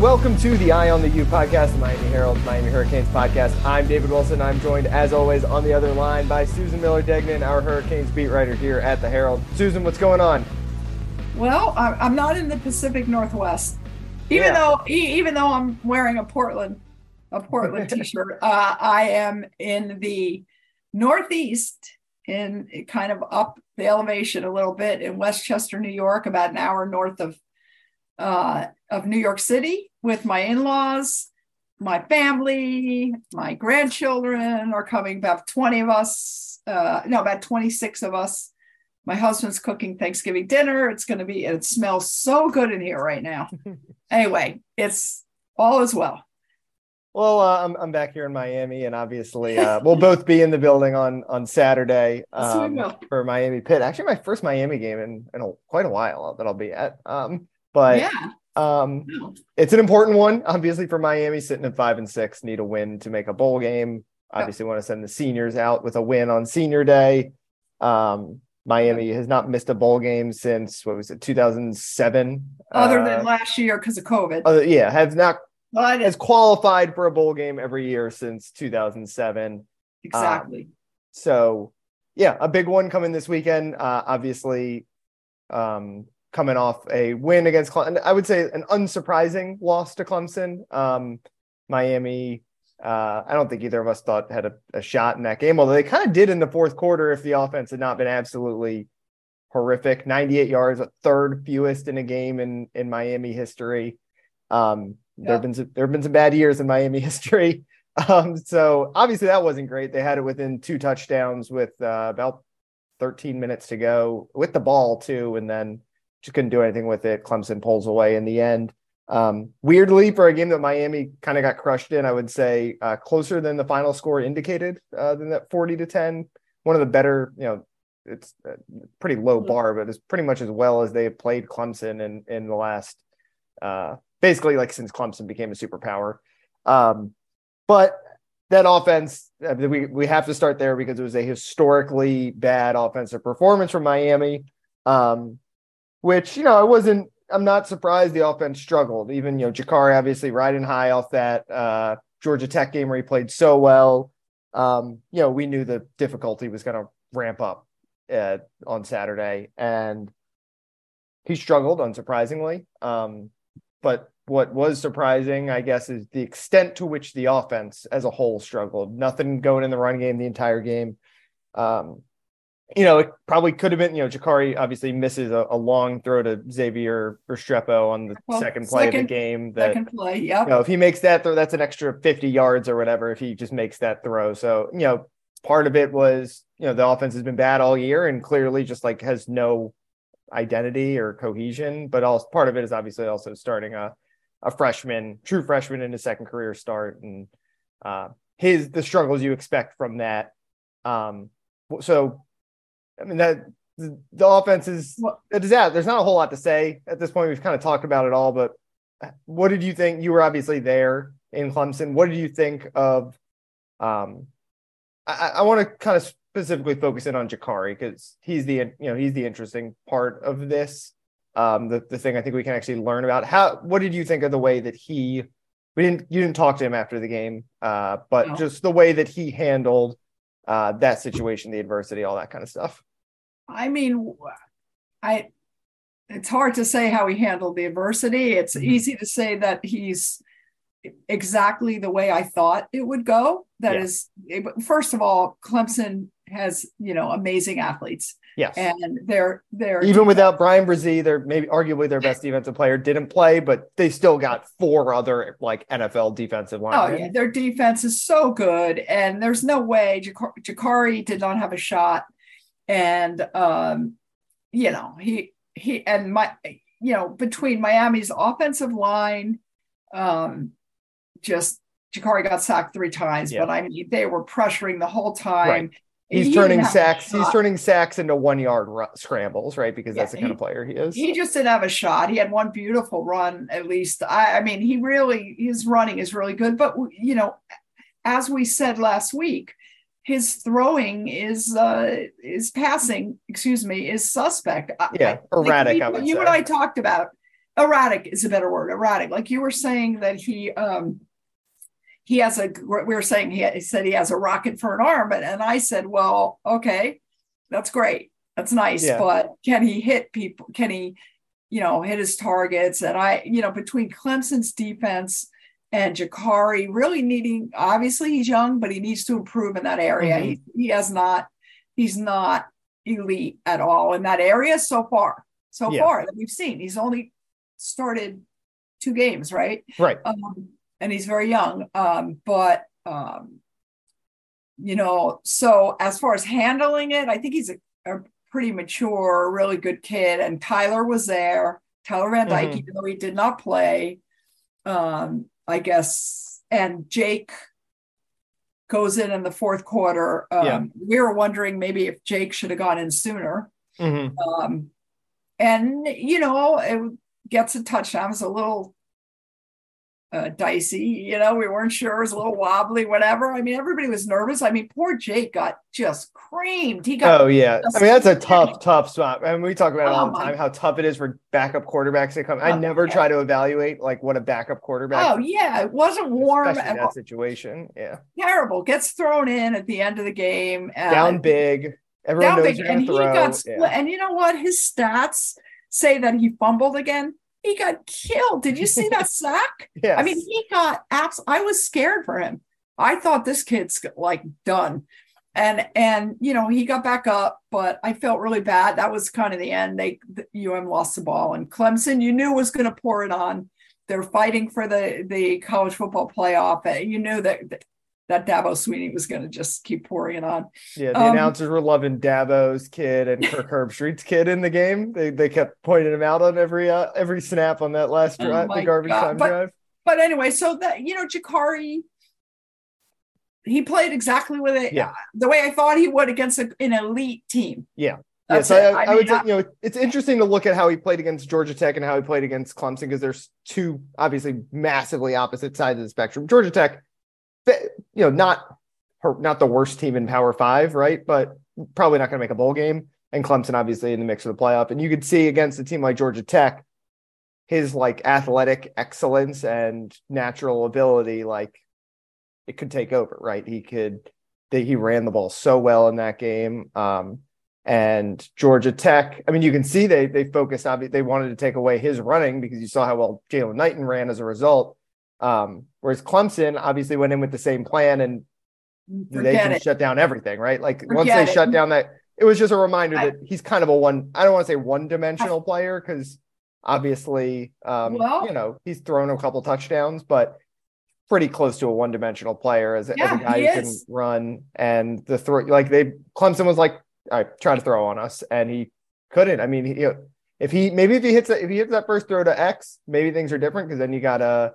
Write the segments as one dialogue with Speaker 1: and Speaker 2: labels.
Speaker 1: And welcome to the Eye on the U podcast, the Miami Herald, Miami Hurricanes podcast. I'm David Wilson. I'm joined, as always, on the other line by Susan Miller Degnan, our Hurricanes beat writer here at the Herald. Susan, what's going on?
Speaker 2: Well, I'm not in the Pacific Northwest, even
Speaker 1: Yeah.
Speaker 2: though even though I'm wearing a Portland a Portland t-shirt. Uh, I am in the Northeast, in kind of up the elevation a little bit in Westchester, New York, about an hour north of uh, of New York City, with my in-laws, my family, my grandchildren are coming. About 20 of us, uh, no, about 26 of us my husband's cooking Thanksgiving dinner. It's going to be, it smells so good in here right now. anyway, it's all is well.
Speaker 1: Well, uh, I'm I'm back here in Miami, and obviously uh, we'll both be in the building on on Saturday um, for Miami Pitt. Actually, my first Miami game in, in a, quite a while that I'll be at. Um, but
Speaker 2: yeah.
Speaker 1: Um, it's an important one, obviously, for Miami sitting at five and six, need a win to make a bowl game. Obviously, want to send the seniors out with a win on senior day. Um, Miami has not missed a bowl game since what was it, 2007?
Speaker 2: Other
Speaker 1: Uh,
Speaker 2: than last year because of COVID.
Speaker 1: yeah, have not
Speaker 2: but
Speaker 1: has qualified for a bowl game every year since 2007.
Speaker 2: exactly.
Speaker 1: So, yeah, a big one coming this weekend. Uh, obviously, um, coming off a win against Clemson. I would say an unsurprising loss to Clemson. Um, Miami, uh, I don't think either of us thought had a, a shot in that game, although they kind of did in the fourth quarter if the offense had not been absolutely horrific. 98 yards, a third fewest in a game in, in Miami history. Um, there have been some, there have been some bad years in Miami history. Um, so obviously that wasn't great. They had it within two touchdowns with uh, about 13 minutes to go with the ball too, and then just couldn't do anything with it. Clemson pulls away in the end. Um, weirdly, for a game that Miami kind of got crushed in, I would say uh, closer than the final score indicated uh, than that 40 to 10. One of the better, you know, it's a pretty low bar, but it's pretty much as well as they have played Clemson in in the last, uh, basically like since Clemson became a superpower. Um, but that offense, I mean, we we have to start there because it was a historically bad offensive performance from Miami. Um, which you know I wasn't. I'm not surprised the offense struggled. Even you know Jacurri obviously riding high off that uh, Georgia Tech game where he played so well. Um, you know we knew the difficulty was going to ramp up uh, on Saturday, and he struggled unsurprisingly. Um, but what was surprising, I guess, is the extent to which the offense as a whole struggled. Nothing going in the run game the entire game. Um, you know, it probably could have been, you know, Jacurri obviously misses a, a long throw to Xavier Restrepo on the
Speaker 2: Well,
Speaker 1: second play of the game. That
Speaker 2: Second play. yeah.
Speaker 1: you know, if he makes that throw, that's an extra 50 yards or whatever if he just makes that throw. So, you know, part of it was, you know, the offense has been bad all year and clearly just like has no identity or cohesion, but also part of it is obviously also starting a a freshman, true freshman in his second career start and uh his the struggles you expect from that. Um so I mean that the, the offense is
Speaker 2: Well-
Speaker 1: a disaster. There's not a whole lot to say at this point. We've kind of talked about it all, but what did you think? You were obviously there in Clemson. What did you think of? Um, I, I want to kind of specifically focus in on Jacurri because he's the you know he's the interesting part of this. Um, the the thing I think we can actually learn about. How what did you think of the way that he? We didn't you didn't talk to him after the game, uh, but
Speaker 2: No.
Speaker 1: just the way that he handled uh, that situation, the adversity, all that kind of stuff.
Speaker 2: I mean, I it's hard to say how he handled the adversity. It's
Speaker 1: Mhm.
Speaker 2: easy to say that he's exactly the way I thought it would go. That
Speaker 1: Yeah.
Speaker 2: is, first of all, Clemson has you know amazing athletes.
Speaker 1: Yes,
Speaker 2: and they're they're
Speaker 1: even without Bryan Bresee, they're maybe arguably their best defensive player didn't play, but they still got four other like NFL defensive linemen.
Speaker 2: Oh yeah, their defense is so good, and there's no way Jacurri did not have a shot, and um, you know he he and my you know between Miami's offensive line, um, just Jacurri got sacked three times, yeah. but I mean they were pressuring the whole time.
Speaker 1: Right. He's he turning sacks. He's turning sacks into one yard scrambles, right? Because yeah, that's the kind he, of player he is.
Speaker 2: He just didn't have a shot. He had one beautiful run, at least. I, I mean, he really his running is really good. But you know, as we said last week, his throwing is uh is passing. Excuse me, is suspect.
Speaker 1: Yeah, erratic.
Speaker 2: Like, you say. and I talked about erratic is a better word. Erratic, like you were saying that he um he has a we were saying he, he said he has a rocket for an arm and, and i said well okay that's great that's nice yeah. but can he hit people can he you know hit his targets and i you know between clemson's defense and jacurri really needing obviously he's young but he needs to improve in that area mm-hmm. he, he has not he's not elite at all in that area so far so yeah. far that we've seen he's only started two games right
Speaker 1: right
Speaker 2: um, and he's very young. Um, but um, you know, so as far as handling it, I think he's a, a, pretty mature, really good kid. And Tyler was there, Tyler Van Dyke, mm-hmm. even though he did not play. Um, I guess, and Jake goes in in the fourth quarter. Um, yeah. We were wondering maybe if Jake should have gone in sooner. Mm-hmm. Um, and you know, it gets a touchdown. It was a little uh, dicey. You know, we weren't sure. It was a little wobbly, whatever. I mean, everybody was nervous. I mean, poor Jake got just creamed. He got.
Speaker 1: Oh yeah, I mean that's a tough, tough spot. I mean, we talk about it all the oh, time how tough it is for backup quarterbacks to come. I oh, never try to evaluate like what a backup quarterback.
Speaker 2: Oh yeah, it wasn't warm.
Speaker 1: Especially that situation, yeah.
Speaker 2: Terrible. Gets thrown in at the end of the game.
Speaker 1: Uh, Down big. Everyone down knows big,
Speaker 2: and
Speaker 1: he got
Speaker 2: split. Yeah. And you know what? His stats say that he fumbled again he got killed. Did you see that sack?
Speaker 1: yes.
Speaker 2: I mean, he got abs. I was scared for him. I thought this kid's like done. And and you know, he got back up, but I felt really bad. That was kind of the end. They the UM lost the ball and Clemson, you knew was going to pour it on. They're fighting for the the college football playoff. and You knew that that Dabo Swinney was going to just keep pouring it on.
Speaker 1: Yeah, the um, announcers were loving Dabo's kid and Kirk Herbstreit's kid in the game. They they kept pointing him out on every uh, every snap on that last oh drive, oh the garbage God. time
Speaker 2: but,
Speaker 1: drive.
Speaker 2: But anyway, so that you know, Jacurri, he played exactly with it yeah. the way I thought he would against a, an elite team.
Speaker 1: Yeah. Yes, yeah, so I, I, I, would say, you know, it's interesting to look at how he played against Georgia Tech and how he played against Clemson because there's two obviously massively opposite sides of the spectrum. Georgia Tech you know, not not the worst team in Power Five, right? But probably not going to make a bowl game. And Clemson, obviously, in the mix of the playoff. And you could see against a team like Georgia Tech, his like athletic excellence and natural ability, like it could take over, right? He could. He ran the ball so well in that game. Um, and Georgia Tech, I mean, you can see they they focused. Obviously, they wanted to take away his running because you saw how well Jaylan Knighton ran as a result. Um, whereas Clemson obviously went in with the same plan and Forget they can it. shut down everything, right? Like Forget once they it. shut down that, it was just a reminder I, that he's kind of a one. I don't want to say one dimensional player because obviously, um, well, you know, he's thrown a couple touchdowns, but pretty close to a one dimensional player as, yeah, as a guy who can run and the throw. Like they, Clemson was like, all right, try to throw on us, and he couldn't. I mean, he, if he maybe if he hits that if he hits that first throw to X, maybe things are different because then you got a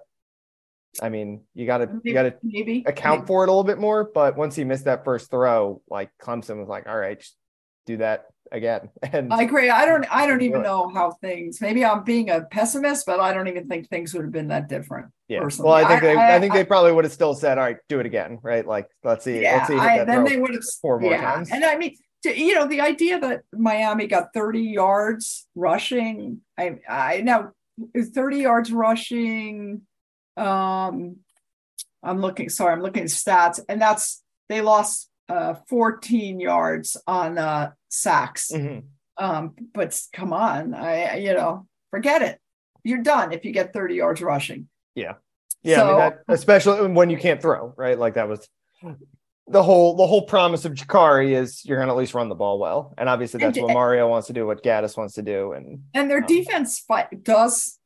Speaker 1: I mean, you got to you got to maybe account maybe. for it a little bit more. But once he missed that first throw, like Clemson was like, "All right, just do that again." And
Speaker 2: I agree. I don't. I don't even know how things. Maybe I'm being a pessimist, but I don't even think things would have been that different.
Speaker 1: Yeah. Personally. Well, I think they. I, I think I, they probably would have still said, "All right, do it again." Right? Like, let's see. Yeah. Let's see.
Speaker 2: I, then they would have four more yeah. times. And I mean, to, you know, the idea that Miami got 30 yards rushing. I. I now 30 yards rushing um, I'm looking, sorry, I'm looking at stats, and that's they lost uh, 14 yards on uh, sacks. Mm-hmm. Um, but come on, I you know, forget it. You're done if you get 30 yards rushing.
Speaker 1: Yeah, yeah, so, I mean that, especially when you can't throw, right? Like that was the whole the whole promise of Jacurri is you're going to at least run the ball well, and obviously that's
Speaker 2: And-
Speaker 1: what Mario wants to do, what Gattis wants to do, and
Speaker 2: And their
Speaker 1: Um,
Speaker 2: defense fight does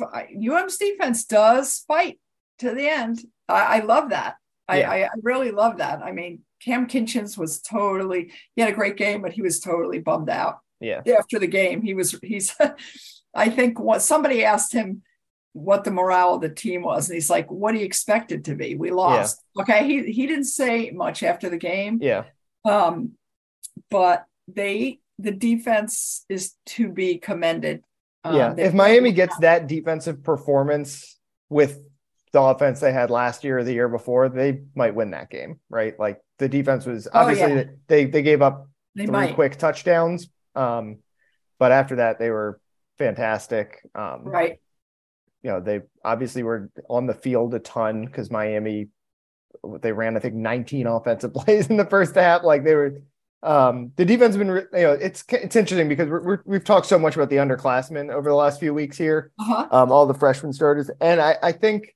Speaker 2: UM's defense does fight to the end. I, I love that. I,
Speaker 1: Yeah.
Speaker 2: I, I really love that. I mean, Cam Kinchens was totally he had a great game, but he was totally bummed out
Speaker 1: yeah,
Speaker 2: after the game. He was he's I think what somebody asked him what the morale of the team was, and he's like, What do you expect it to be? We lost. Okay. He he didn't say much after the game.
Speaker 1: yeah,
Speaker 2: Um, but they the defense is to be commended. Um,
Speaker 1: yeah. If Miami gets that defensive performance with the offense they had last year or the year before, they might win that game, right? Like the defense was
Speaker 2: Oh,
Speaker 1: obviously
Speaker 2: yeah.
Speaker 1: they they gave up
Speaker 2: they
Speaker 1: three
Speaker 2: might
Speaker 1: quick touchdowns, um, but after that they were fantastic. Um,
Speaker 2: right.
Speaker 1: you know they obviously were on the field a ton because Miami they ran I think 19 offensive plays in the first half like they were um the defense has been you know it's it's interesting because we're, we're, we've talked so much about the underclassmen over the last few weeks here.
Speaker 2: Uh-huh.
Speaker 1: um all the freshman starters. And I I think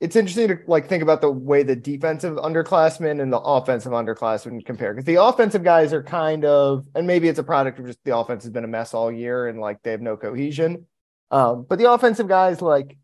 Speaker 1: it's interesting to like think about the way the defensive underclassmen and the offensive underclassmen compare. Because the offensive guys are kind of and maybe it's a product of just the offense has been a mess all year and like they have no cohesion. Um, but the offensive guys, like,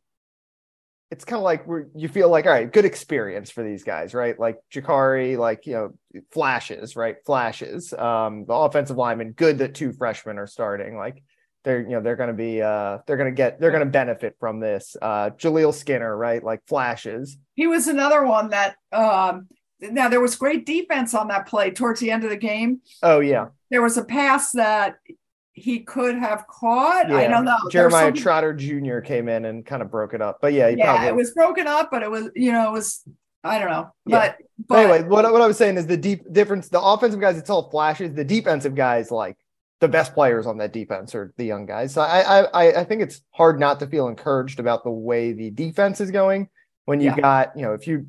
Speaker 1: it's kind of like you feel like, all right, good experience for these guys, right? Like Jacurri, like, you know, flashes, right? Flashes. Um, the offensive lineman, good that two freshmen are starting. Like, they're, you know, they're going to be, uh, they're going to get, they're going to benefit from this. Uh, Jaleel Skinner, right? Like flashes.
Speaker 2: He was another one that um now there was great defense on that play towards the end of the game.
Speaker 1: Oh, yeah.
Speaker 2: There was a pass that he could have caught. I don't know.
Speaker 1: Jeremiah
Speaker 2: something-
Speaker 1: Trotter Jr. came in and kind of broke it up. But yeah, he
Speaker 2: yeah,
Speaker 1: probably
Speaker 2: it was broken up, but it was, you know, it was I don't know.
Speaker 1: Yeah.
Speaker 2: But but
Speaker 1: anyway, what, what I was saying is the deep difference. The offensive guys, it's all flashes. The defensive guys, like the best players on that defense, are the young guys. So I, I, I- think it's hard not to feel encouraged about the way the defense is going. When you
Speaker 2: Yeah.
Speaker 1: got, you know, if you,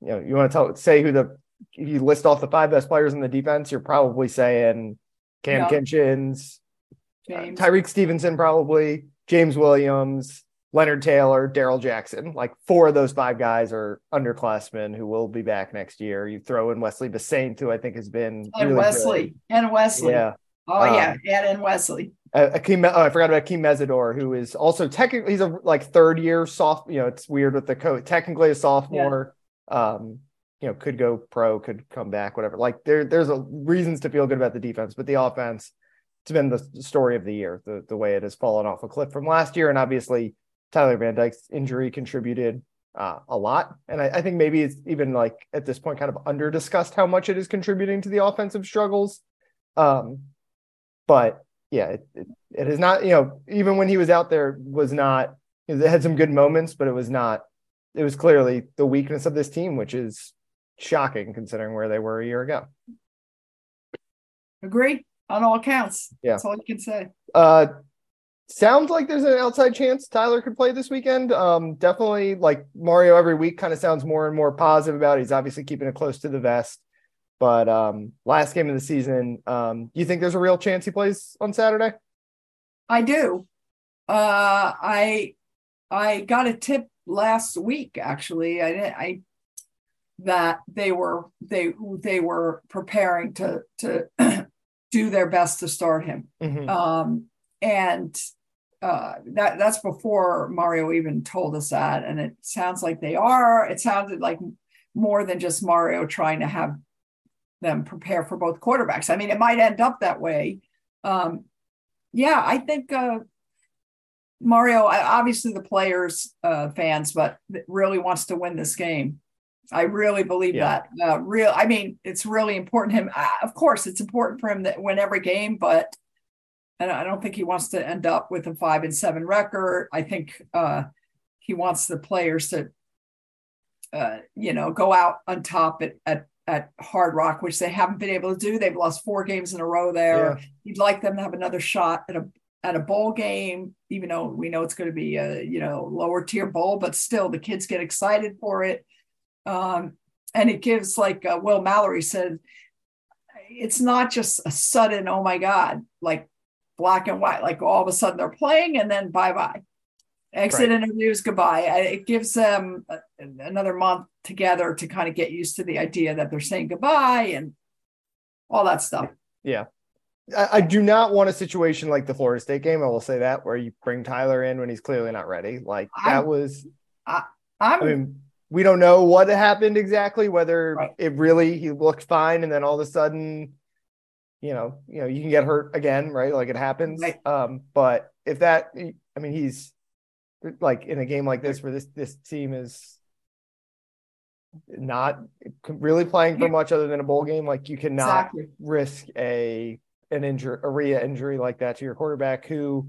Speaker 1: you know, you want to tell, say who the, you list off the five best players in the defense, you're probably saying Cam
Speaker 2: Yeah.
Speaker 1: Kinchens, uh, Tyrique Stevenson, probably James Williams, Leonard Taylor, Daryl Jackson. Like four of those five guys are underclassmen who will be back next year. You throw in Wesley Bissainthe, who I think has been
Speaker 2: and
Speaker 1: really
Speaker 2: Wesley. And Wesley.
Speaker 1: Yeah.
Speaker 2: Oh
Speaker 1: Um,
Speaker 2: yeah, and and Wesley.
Speaker 1: Uh, Akheem, oh, I forgot about Akheem Mesidor, who is also technically he's a like third year soft. You know, it's weird with the code. Technically a sophomore. Um, you know, could go pro, could come back, whatever. Like there, there's a reasons to feel good about the defense, but the offense, it's been the story of the year. The the way it has fallen off a cliff from last year, and obviously Tyler Van Dyke's injury contributed uh, a lot. And I, I think maybe it's even like at this point kind of under discussed how much it is contributing to the offensive struggles. Um, but yeah, it, it, it is not, you know, even when he was out there was not, it had some good moments, but it was not, it was clearly the weakness of this team, which is shocking considering where they were a year ago.
Speaker 2: Agree on all counts.
Speaker 1: Yeah.
Speaker 2: That's all you can say.
Speaker 1: Uh, sounds like there's an outside chance Tyler could play this weekend. Um, definitely like Mario every week kind of sounds more and more positive about it. He's obviously keeping it close to the vest. But um, last game of the season, um, do you think there's a real chance he plays on Saturday?
Speaker 2: I do. Uh, I I got a tip last week. Actually, I didn't. I that they were they they were preparing to to do their best to start him.
Speaker 1: Mhm.
Speaker 2: Um, and uh, that that's before Mario even told us that, and it sounds like they are. It sounded like more than just Mario trying to have them prepare for both quarterbacks. I mean, it might end up that way. Um, yeah, I think uh, Mario, obviously the players, uh, fans, but really wants to win this game. I really believe
Speaker 1: Yeah.
Speaker 2: that. Uh, real, I mean, it's really important to him. Uh, of course, it's important for him to win every game, but and I don't think he wants to end up with a five and seven record. I think uh, he wants the players to, uh, you know, go out on top at, at at Hard Rock, which they haven't been able to do. They've lost four games in a row there.
Speaker 1: Yeah.
Speaker 2: You'd like them to have another shot at a at a bowl game, even though we know it's going to be a you know lower tier bowl, but still the kids get excited for it. Um, and it gives, like uh, Will Mallory said, it's not just a sudden, oh my God, like black and white, like all of a sudden they're playing and then bye bye. exit right. interviews goodbye it gives them another month together to kind of get used to the idea that they're saying goodbye and all that stuff
Speaker 1: yeah I, I do not want a situation like the florida state game i will say that where you bring tyler in when he's clearly not ready like that I'm, was
Speaker 2: I, I'm,
Speaker 1: I mean we don't know what happened exactly whether right. it really he looked fine and then all of a sudden you know you know you can get hurt again right like it happens right. um but if that i mean he's like in a game like this where this this team is not really playing for much other than a bowl game like you cannot exactly. risk a an injury a RIA injury like that to your quarterback who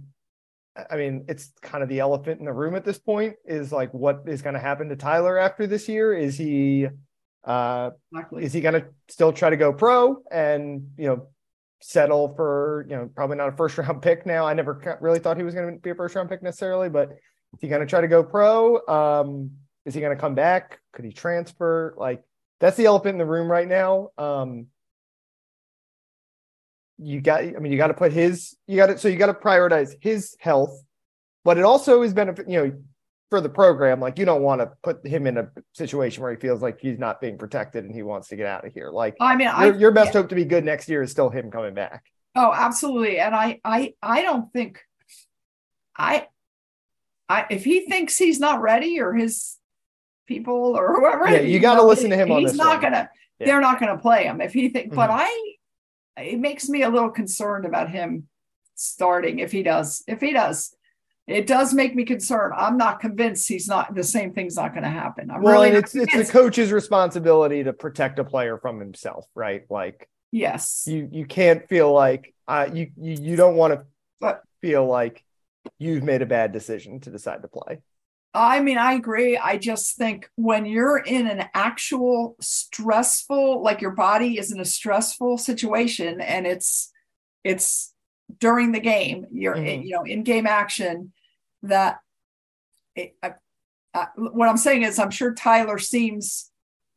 Speaker 1: I mean it's kind of the elephant in the room at this point is like what is going to happen to Tyler after this year is he uh exactly. is he going to still try to go pro and you know settle for you know probably not a first round pick now I never really thought he was going to be a first round pick necessarily but is he going to try to go pro? Um, is he going to come back? Could he transfer? Like that's the elephant in the room right now. Um, you got, I mean, you got to put his, you got to, so you got to prioritize his health, but it also is benefit, you know, for the program. Like you don't want to put him in a situation where he feels like he's not being protected and he wants to get out of here. Like,
Speaker 2: I mean,
Speaker 1: your,
Speaker 2: I,
Speaker 1: your best yeah. hope to be good next year is still him coming back.
Speaker 2: Oh, absolutely. And I, I, I don't think, I, I, if he thinks he's not ready or his people or whoever,
Speaker 1: yeah, you got to listen to him. On this.
Speaker 2: He's not one. gonna. Yeah. They're not gonna play him if he think. Mm-hmm. But I, it makes me a little concerned about him starting if he does. If he does, it does make me concerned. I'm not convinced he's not the same thing's not going to happen. I'm
Speaker 1: well,
Speaker 2: really
Speaker 1: it's it's the coach's responsibility to protect a player from himself, right? Like
Speaker 2: yes,
Speaker 1: you you can't feel like uh, you you you don't want to feel like you've made a bad decision to decide to play.
Speaker 2: I mean, I agree. I just think when you're in an actual stressful, like your body is in a stressful situation and it's it's during the game, you're mm-hmm. you know in game action that it, I, I, what I'm saying is I'm sure Tyler seems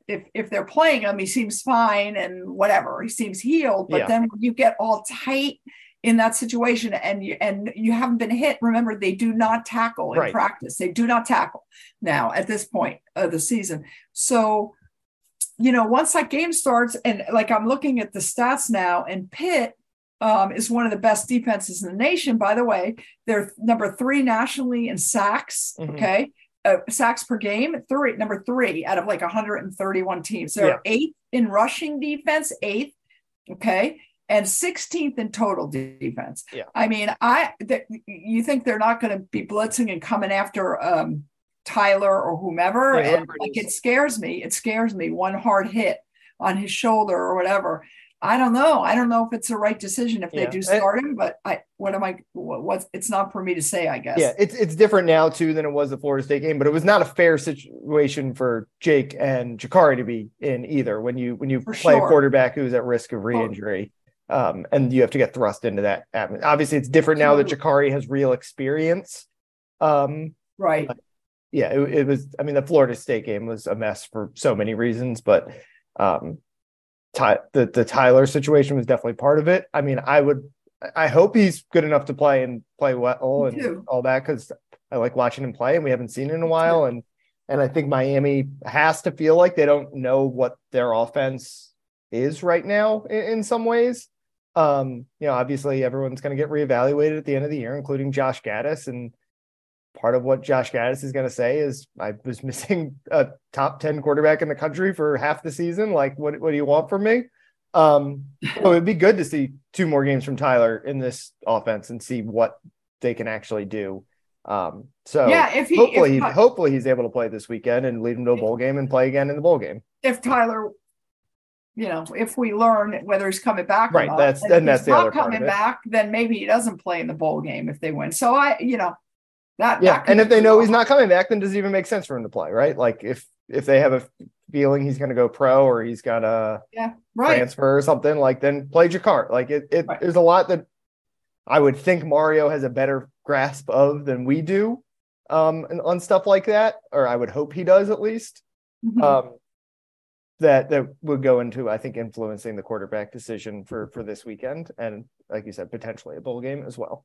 Speaker 2: if if they're playing him, he seems fine and whatever. He seems healed, but yeah. then when you get all tight in that situation and you and you haven't been hit remember they do not tackle in right. practice they do not tackle now at this point of the season so you know once that game starts and like i'm looking at the stats now and pitt um, is one of the best defenses in the nation by the way they're number three nationally in sacks mm-hmm. okay uh, sacks per game three number three out of like 131 teams they're yeah. eighth in rushing defense eighth okay and 16th in total defense.
Speaker 1: Yeah.
Speaker 2: I mean, I th- you think they're not going to be blitzing and coming after um, Tyler or whomever? And like it scares me. It scares me. One hard hit on his shoulder or whatever. I don't know. I don't know if it's the right decision if yeah. they do start him, but I what am I what, what's it's not for me to say, I guess.
Speaker 1: Yeah, it's it's different now too than it was the Florida State game, but it was not a fair situation for Jake and Jacurri to be in either when you when you for play sure. a quarterback who's at risk of re-injury. Um, and you have to get thrust into that. Obviously, it's different now that Jacurri has real experience. Um,
Speaker 2: right.
Speaker 1: Yeah, it, it, was. I mean, the Florida State game was a mess for so many reasons, but um, Ty, the the Tyler situation was definitely part of it. I mean, I would, I hope he's good enough to play and play well and all that because I like watching him play, and we haven't seen it in a while, and and I think Miami has to feel like they don't know what their offense is right now in, in some ways. Um, you know, obviously everyone's going to get reevaluated at the end of the year, including Josh Gattis. And part of what Josh Gattis is going to say is, I was missing a top 10 quarterback in the country for half the season. Like, what, what do you want from me? Um, so it'd be good to see two more games from Tyler in this offense and see what they can actually do. Um, so
Speaker 2: yeah, if he,
Speaker 1: hopefully,
Speaker 2: if,
Speaker 1: hopefully he's able to play this weekend and lead him to a bowl game and play again in the bowl game.
Speaker 2: If Tyler you know, if we learn whether he's coming back,
Speaker 1: right?
Speaker 2: Not,
Speaker 1: that's then that's the
Speaker 2: not coming back. Then maybe he doesn't play in the bowl game if they win. So I, you know, that
Speaker 1: yeah.
Speaker 2: That
Speaker 1: and if they know he's not coming back, then does it even make sense for him to play? Right? Like if if they have a feeling he's going to go pro or he's got a
Speaker 2: yeah right.
Speaker 1: transfer or something, like then play Jakar. Like it, it right. there's a lot that I would think Mario has a better grasp of than we do um on stuff like that, or I would hope he does at least. Mm-hmm. Um, that that would go into I think influencing the quarterback decision for for this weekend and like you said potentially a bowl game as well.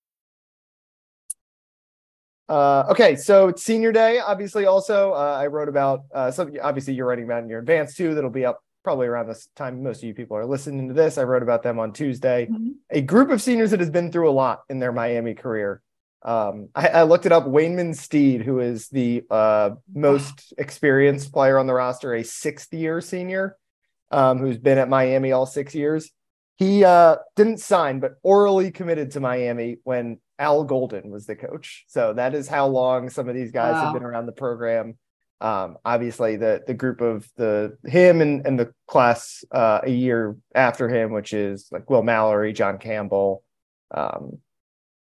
Speaker 1: Uh, okay, so it's senior day. Obviously, also uh, I wrote about uh, something. Obviously, you're writing about in your advance too. That'll be up probably around this time. Most of you people are listening to this. I wrote about them on Tuesday. Mm-hmm. A group of seniors that has been through a lot in their Miami career. Um, I, I, looked it up. Waynmon Steed, who is the uh, most experienced player on the roster, a sixth year senior, um, who's been at Miami all six years. He uh, didn't sign, but orally committed to Miami when Al Golden was the coach. So that is how long some of these guys wow. have been around the program. Um, obviously, the the group of the him and, and the class uh, a year after him, which is like Will Mallory, John Campbell, um,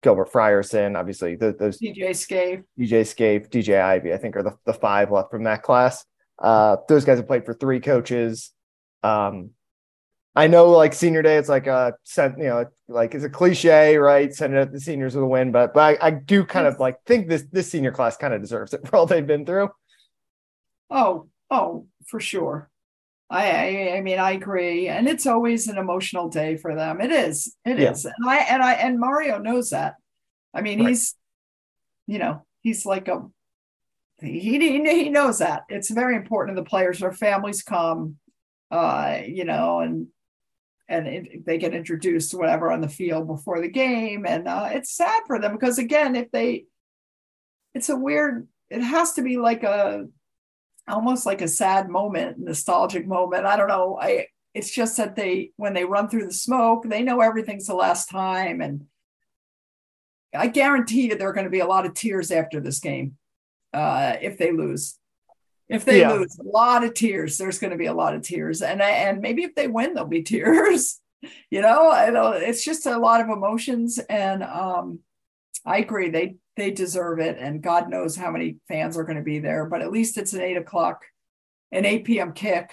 Speaker 1: Gilbert Frierson, obviously the, those
Speaker 2: DJ Scaife,
Speaker 1: DJ Scaife, DJ Ivey, I think are the, the five left from that class. Uh, those guys have played for three coaches. Um, I know like senior day, it's like a sent, you know, like it's a cliche, right? Send it the seniors with a win, but but I, I do kind of like think this this senior class kind of deserves it for all they've been through.
Speaker 2: Oh, oh, for sure. I, I, I mean I agree, and it's always an emotional day for them. It is, it yeah. is, and I and I and Mario knows that. I mean, right. he's, you know, he's like a he, he he knows that it's very important to the players. Their families come, uh, you know, and and it, they get introduced whatever on the field before the game and uh, it's sad for them because again if they it's a weird it has to be like a almost like a sad moment nostalgic moment. I don't know i it's just that they when they run through the smoke they know everything's the last time and i guarantee you there are going to be a lot of tears after this game uh, if they lose if they yeah. lose, a lot of tears. There's going to be a lot of tears, and and maybe if they win, there'll be tears. you know, know it's just a lot of emotions, and um, I agree they they deserve it, and God knows how many fans are going to be there. But at least it's an eight o'clock, an eight p.m. kick.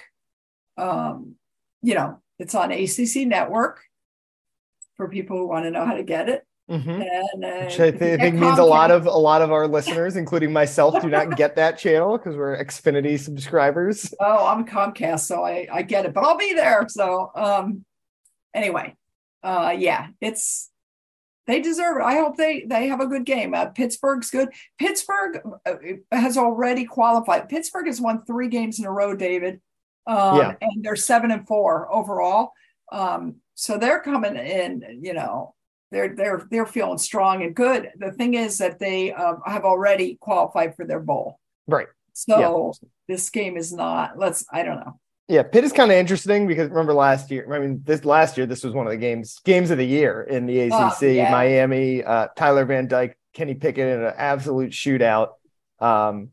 Speaker 2: Um, you know, it's on ACC Network for people who want to know how to get it.
Speaker 1: Mm-hmm. And, uh, Which I, th- I think means a lot of a lot of our listeners, including myself, do not get that channel because we're Xfinity subscribers.
Speaker 2: Oh, I'm Comcast, so I I get it, but I'll be there. So um, anyway, uh, yeah, it's they deserve it. I hope they they have a good game. Uh, Pittsburgh's good. Pittsburgh uh, has already qualified. Pittsburgh has won three games in a row, David. Um, yeah. and they're seven and four overall. Um, so they're coming in, you know, they're they're they're feeling strong and good. The thing is that they um, have already qualified for their bowl.
Speaker 1: Right.
Speaker 2: So yeah. this game is not. Let's. I don't know.
Speaker 1: Yeah, Pitt is kind of interesting because remember last year. I mean, this last year, this was one of the games games of the year in the ACC. Uh, yeah. Miami, uh, Tyler Van Dyke, Kenny Pickett in an absolute shootout. Um,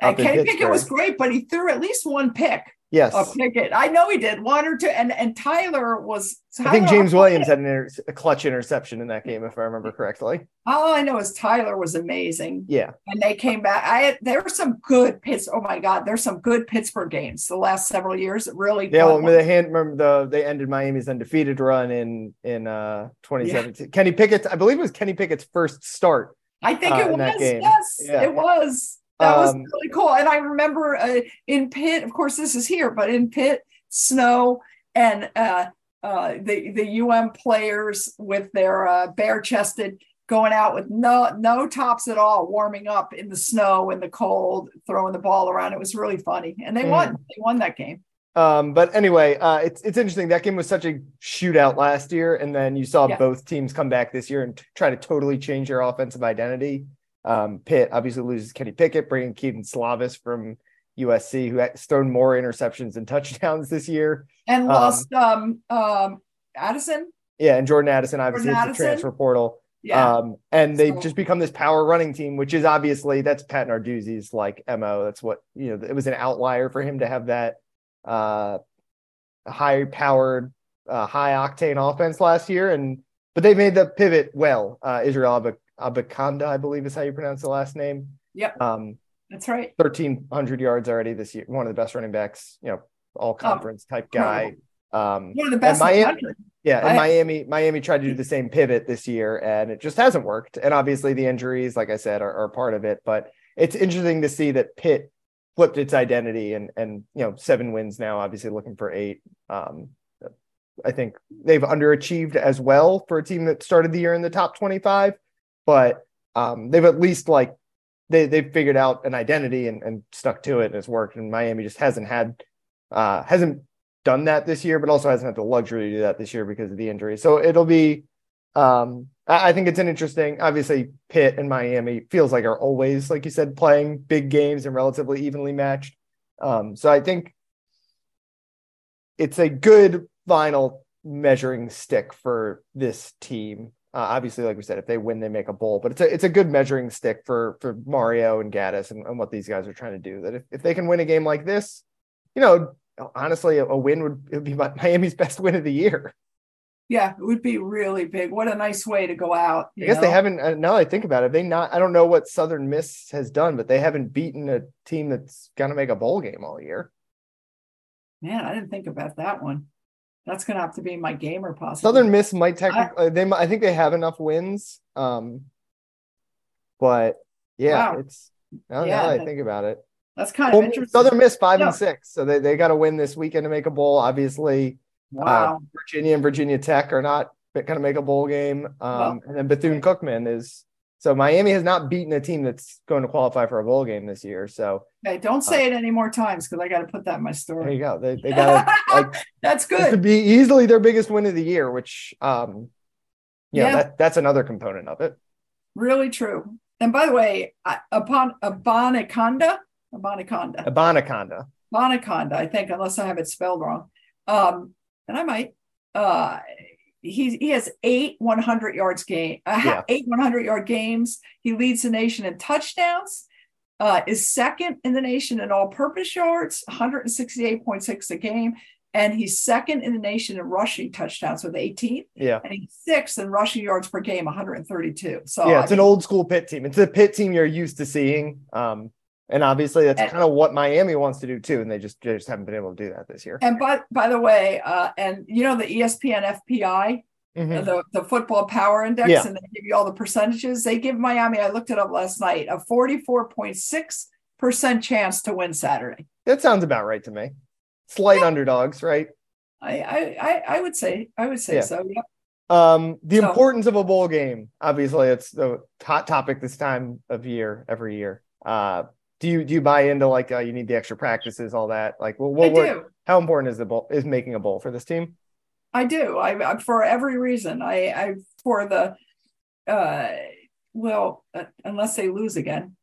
Speaker 2: and Kenny Pickett was great, but he threw at least one pick.
Speaker 1: Yes.
Speaker 2: A Pickett. I know he did one or two. And and Tyler was.
Speaker 1: Tyler I think James Williams had an inter- a clutch interception in that game, if I remember correctly.
Speaker 2: All I know is Tyler was amazing.
Speaker 1: Yeah.
Speaker 2: And they came back. I there were some good Pitts. Oh my God, there's some good Pittsburgh games the last several years. Really.
Speaker 1: Yeah. Well, they hand remember the they ended Miami's undefeated run in in uh 2017. Yeah. Kenny Pickett, I believe it was Kenny Pickett's first start.
Speaker 2: I think uh, it was. Yes, yeah. it was. That was um, really cool. And I remember uh, in Pitt, of course, this is here, but in Pitt, snow and uh, uh, the the UM players with their uh, bare chested going out with no no tops at all, warming up in the snow in the cold, throwing the ball around. It was really funny, and they mm. won. They won that game.
Speaker 1: Um, but anyway, uh, it's it's interesting. That game was such a shootout last year, and then you saw yeah. both teams come back this year and t- try to totally change their offensive identity. Um, Pitt obviously loses Kenny Pickett, bringing Kedon Slovis from USC, who has thrown more interceptions and touchdowns this year,
Speaker 2: and um, lost um, um, Addison.
Speaker 1: Yeah, and Jordan Addison obviously Jordan Addison. the transfer portal. Yeah. Um, and they've so, just become this power running team, which is obviously that's Pat Narduzzi's like mo. That's what you know. It was an outlier for him to have that uh, high powered, uh, high octane offense last year, and but they made the pivot well. Uh, Israel Abanikanda, I believe is how you pronounce the last name.
Speaker 2: Yep.
Speaker 1: Um,
Speaker 2: That's right.
Speaker 1: 1,300 yards already this year. One of the best running backs, you know, all conference type guy. Um,
Speaker 2: One of the best the
Speaker 1: Miami- yeah, and
Speaker 2: I-
Speaker 1: Miami, Miami tried to do the same pivot this year, and it just hasn't worked. And obviously, the injuries, like I said, are, are part of it. But it's interesting to see that Pitt flipped its identity and and you know seven wins now. Obviously, looking for eight. Um, I think they've underachieved as well for a team that started the year in the top twenty-five, but um, they've at least like they they've figured out an identity and, and stuck to it and it's worked. And Miami just hasn't had uh, hasn't done that this year, but also hasn't had the luxury to do that this year because of the injury. So it'll be, um, I, I think it's an interesting, obviously Pitt and Miami feels like are always, like you said, playing big games and relatively evenly matched. Um, so I think it's a good final measuring stick for this team. Uh, obviously, like we said, if they win, they make a bowl, but it's a, it's a good measuring stick for, for Mario and Gattis and, and what these guys are trying to do that if, if they can win a game like this, you know, honestly, a, a win would, would be Miami's best win of the year.
Speaker 2: Yeah, it would be really big. What a nice way to go out.
Speaker 1: I guess they haven't. uh, Now that I think about it, they not. I don't know what Southern Miss has done, but they haven't beaten a team that's going to make a bowl game all year.
Speaker 2: Man, I didn't think about that one. That's gonna have to be my gamer possibly.
Speaker 1: Southern Miss might technically. They. might- I think they have enough wins. Um, but yeah,
Speaker 2: Wow.
Speaker 1: it's now,
Speaker 2: Yeah,
Speaker 1: now that I think about it.
Speaker 2: That's kind of
Speaker 1: Well,
Speaker 2: interesting.
Speaker 1: Southern Miss five
Speaker 2: Yeah.
Speaker 1: and six, so they they got to win this weekend to make a bowl. Obviously,
Speaker 2: wow.
Speaker 1: Uh, Virginia and Virginia Tech are not going to make a bowl game. Um,
Speaker 2: Well-
Speaker 1: and then Bethune Cookman is so Miami has not beaten a team that's going to qualify for a bowl game this year. So
Speaker 2: hey, don't say it any more times because I got to put that in my story.
Speaker 1: there you go. They they got like
Speaker 2: That's good.
Speaker 1: To be easily their biggest win of the year, which um, you know,
Speaker 2: Yeah.
Speaker 1: that that's another component of it.
Speaker 2: Really true. And by the way, upon Abaniconda, Abaniconda,
Speaker 1: Abanaconda.
Speaker 2: Abaniconda, I think, unless I have it spelled wrong, um, and I might. Uh, he he has eight 100 yards game, uh,
Speaker 1: Yeah.
Speaker 2: eight 100 yard games. He leads the nation in touchdowns. Uh, is second in the nation in all purpose yards, 168.6 a game. And he's second in the nation in rushing touchdowns with 18.
Speaker 1: Yeah.
Speaker 2: And he's sixth in rushing yards per game, 132. So
Speaker 1: yeah,
Speaker 2: I
Speaker 1: it's an old school Pitt team. It's a Pitt team you're used to seeing. Um, and obviously that's
Speaker 2: And-
Speaker 1: kind of what Miami wants to do too. And they just they just haven't been able to do that this year.
Speaker 2: And by by the way, uh, and you know the ESPN FPI,
Speaker 1: Mhm.
Speaker 2: uh, the the Football Power Index,
Speaker 1: Yeah.
Speaker 2: and they give you all the percentages. They give Miami. I looked it up last night. A forty four point six percent chance to win Saturday.
Speaker 1: That sounds about right to me. Slight underdogs, right?
Speaker 2: I I I, I would say I would say
Speaker 1: Yeah.
Speaker 2: so. Yeah.
Speaker 1: Um, the
Speaker 2: So-
Speaker 1: importance of a bowl game. Obviously, it's the hot topic this time of year, every year. Uh, do you do you buy into like uh, you need the extra practices, all that? Like, well, what, what
Speaker 2: do.
Speaker 1: how important is the bowl is making a bowl for this team?
Speaker 2: I do. I, I for every reason. I I for the uh well uh, unless they lose again.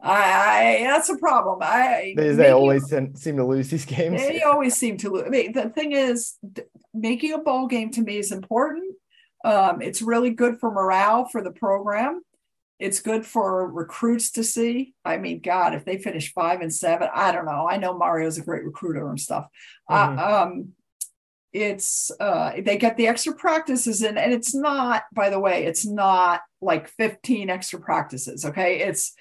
Speaker 2: I, I that's a problem. I
Speaker 1: They, they always seem to lose these games.
Speaker 2: They always seem to lose. I mean, the thing is, th- making a bowl game to me is important. Um, it's really good for morale for the program. It's good for recruits to see. I mean, God, if they finish five and seven, I don't know. I know Mario's a great recruiter and stuff.
Speaker 1: Mhm.
Speaker 2: Uh, um, it's uh, they get the extra practices in, and it's not. By the way, it's not like fifteen extra practices. Okay, it's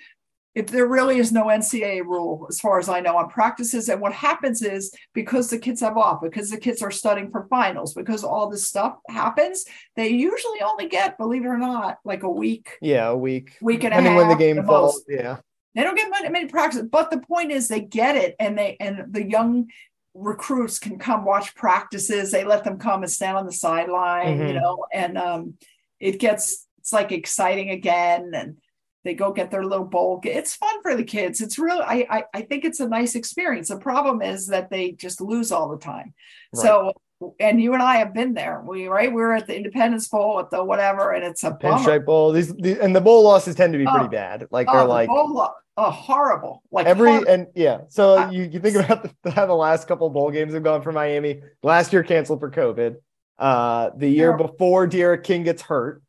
Speaker 2: if there really is no NCAA rule, as far as I know, on practices. And what happens is because the kids have off, because the kids are studying for finals, because all this stuff happens, they usually only get, believe it or not, like a week,
Speaker 1: Yeah, a week.
Speaker 2: week and a half.
Speaker 1: when the game
Speaker 2: the
Speaker 1: falls.
Speaker 2: most.
Speaker 1: Yeah.
Speaker 2: They don't get many, many practices, but the point is they get it, and they and the young recruits can come watch practices. They let them come and stand on the sideline, you
Speaker 1: Mhm.
Speaker 2: know, and um, it gets it's like exciting again, and they go get their little bowl. It's fun for the kids. It's really I I, I think it's a nice experience. The problem is that they just lose all the time.
Speaker 1: Right.
Speaker 2: So. And you and I have been there. We right. We were at the Independence Bowl at the whatever, and it's a.
Speaker 1: Pinstripe bowl. These, these and the bowl losses tend to be pretty
Speaker 2: Oh.
Speaker 1: bad. Like
Speaker 2: Oh,
Speaker 1: they're
Speaker 2: the
Speaker 1: like
Speaker 2: lo- oh, horrible. Like
Speaker 1: every
Speaker 2: horrible.
Speaker 1: and yeah. So
Speaker 2: I-
Speaker 1: you, you think about the, how the last couple of bowl games have gone for Miami. Last year canceled for COVID. Uh, the year
Speaker 2: Terrible.
Speaker 1: before D'Eriq King gets hurt.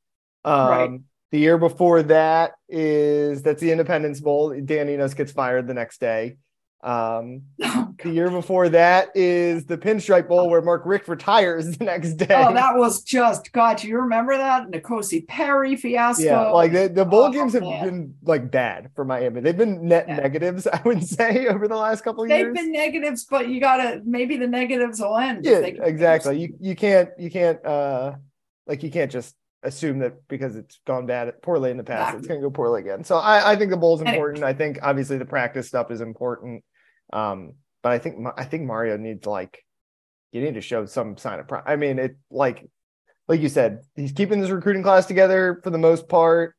Speaker 1: Um,
Speaker 2: Right.
Speaker 1: The year before that is that's the Independence Bowl. Dan Enos gets fired the next day. Um, oh, the year before that is the Pinstripe Bowl where Mark Richt retires the next day.
Speaker 2: Oh, that was just God. Do You remember that N'Kosi Perry fiasco?
Speaker 1: Yeah, like the, the bowl oh, games have man. been like bad for Miami. They've been net yeah. negatives, I would say, over the last couple of
Speaker 2: They've
Speaker 1: years.
Speaker 2: They've been negatives, but you gotta maybe the negatives will end.
Speaker 1: Yeah, exactly. You you can't you can't uh like you can't just assume that because it's gone bad poorly in the past, exactly. it's going to go poorly again. So I, I think the bowl is important. I think obviously the practice stuff is important. Um, but I think I think Mario needs like you need to show some sign of pride. I mean, it like like you said, he's keeping this recruiting class together for the most part.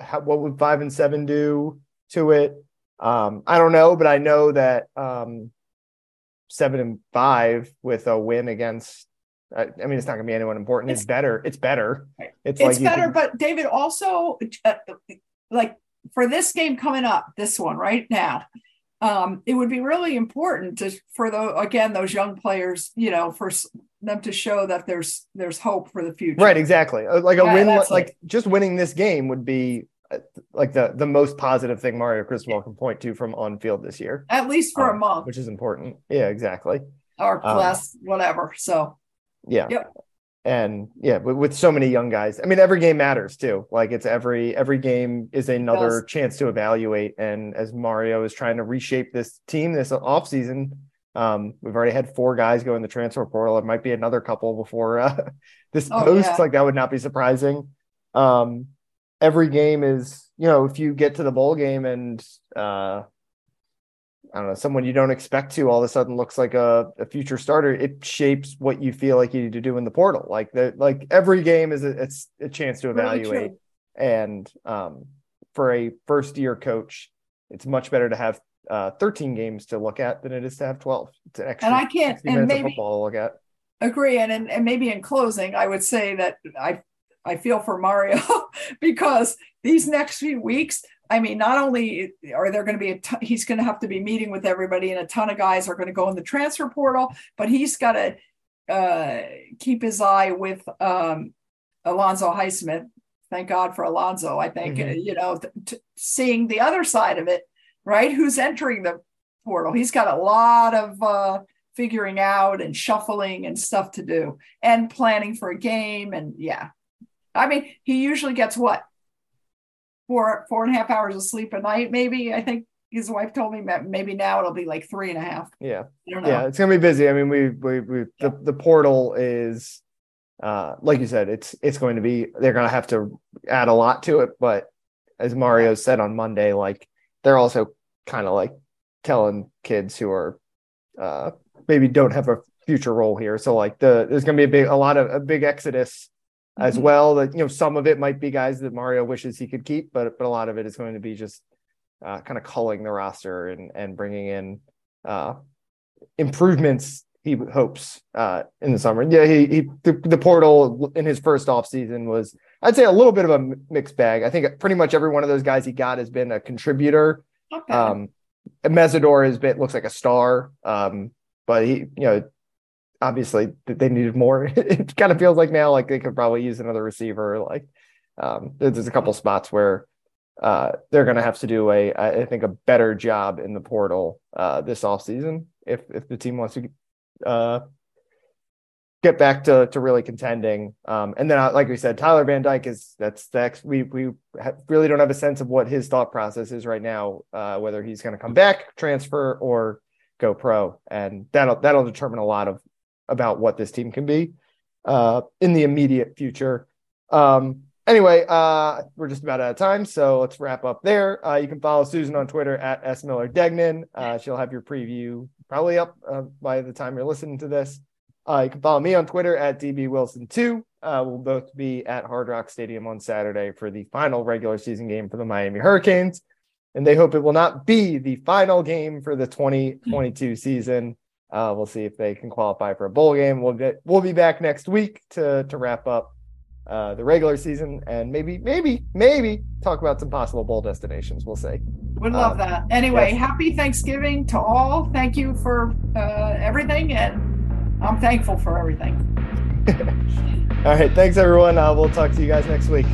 Speaker 1: How, what would five and seven do to it? Um, I don't know, but I know that um, seven and five with a win against I, mean, it's not going to be anyone important. It's, it's better. It's better.
Speaker 2: It's, it's like better. Can... But David, also, uh, like for this game coming up, this one right now, um, it would be really important to for the again those young players, you know, for them to show that there's there's hope for the future.
Speaker 1: Right. Exactly. Uh, like a yeah, win, like just winning this game would be uh, like the the most positive thing Mario Cristobal can point to from on field this year,
Speaker 2: at least for um, a month,
Speaker 1: which is important. Yeah. Exactly.
Speaker 2: Or um, whatever. So
Speaker 1: yeah. Yep. And yeah, with, with, so many young guys. I mean, every game matters too. Like it's every every game is another chance to evaluate. And as Mario is trying to reshape this team this offseason, um, we've already had four guys go in the transfer portal. It might be another couple before uh, this oh, post. Yeah. Like that would not be surprising. Um, every game is, you know, if you get to the bowl game and uh, I don't know, someone you don't expect to all of a sudden looks like a, a future starter, it shapes what you feel like you need to do in the portal. Like the like every game is a, it's a chance to evaluate. And um, for a first year coach, it's much better to have uh, 13 games to look at than it is to have 12. It's an extra
Speaker 2: and I can't and maybe,
Speaker 1: football to look at.
Speaker 2: Agree. And, and and maybe in closing, I would say that I I feel for Mario because these next few weeks I mean, not only are there going to be a ton, he's going to have to be meeting with everybody, and a ton of guys are going to go in the transfer portal, but he's got to uh, keep his eye with um, Alonzo Highsmith. Thank God for Alonzo. I think mm-hmm. you know, t- t- seeing the other side of it, right? Who's entering the portal? He's got a lot of uh, figuring out and shuffling and stuff to do, and planning for a game. And yeah, I mean, he usually gets what four four and a half hours of sleep a night, maybe. I think his wife told me that maybe now it'll be like three and a half.
Speaker 1: Yeah. Yeah, it's gonna be busy. I mean, we we we yeah. the, the portal is uh like you said, it's it's going to be they're gonna have to add a lot to it, but as Mario said on Monday, like they're also kind of like telling kids who are uh maybe don't have a future role here. So like the there's gonna be a big a lot of a big exodus as mm-hmm. well. That you know, some of it might be guys that Mario wishes he could keep, but but a lot of it is going to be just uh, kind of culling the roster and and bringing in uh, improvements he hopes uh, in the summer. Yeah, he, he the, the, portal in his first off season was I'd say a little bit of a mixed bag. I think pretty much every one of those guys he got has been a contributor. Okay. Um, Mesidor has been looks like a star, um, but he you know obviously they needed more. it kind of feels like now like they could probably use another receiver. Like um, there's a couple spots where uh, they're going to have to do a I think a better job in the portal uh, this offseason if if the team wants to uh, get back to to really contending. Um, and then uh, like we said, Tyler Van Dyke is that's the we we really don't have a sense of what his thought process is right now, uh, whether he's going to come back, transfer, or go pro, and that'll that'll determine a lot of about what this team can be uh, in the immediate future. Um, anyway, uh, we're just about out of time, so let's wrap up there. Uh, you can follow Susan on Twitter at S Miller Degnan. Uh, she'll have your preview probably up uh, by the time you're listening to this. Uh, you can follow me on Twitter at DB Wilson2. we'll both be at Hard Rock Stadium on Saturday for the final regular season game for the Miami Hurricanes. And they hope it will not be the final game for the 2022 season. Uh, we'll see if they can qualify for a bowl game. We'll get we'll be back next week to to wrap up uh, the regular season and maybe maybe maybe talk about some possible bowl destinations. We'll see.
Speaker 2: Would love um, that. Anyway, yes. happy Thanksgiving to all. Thank you for uh, everything, and I'm thankful for everything.
Speaker 1: all right, thanks everyone. Uh, we'll talk to you guys next week.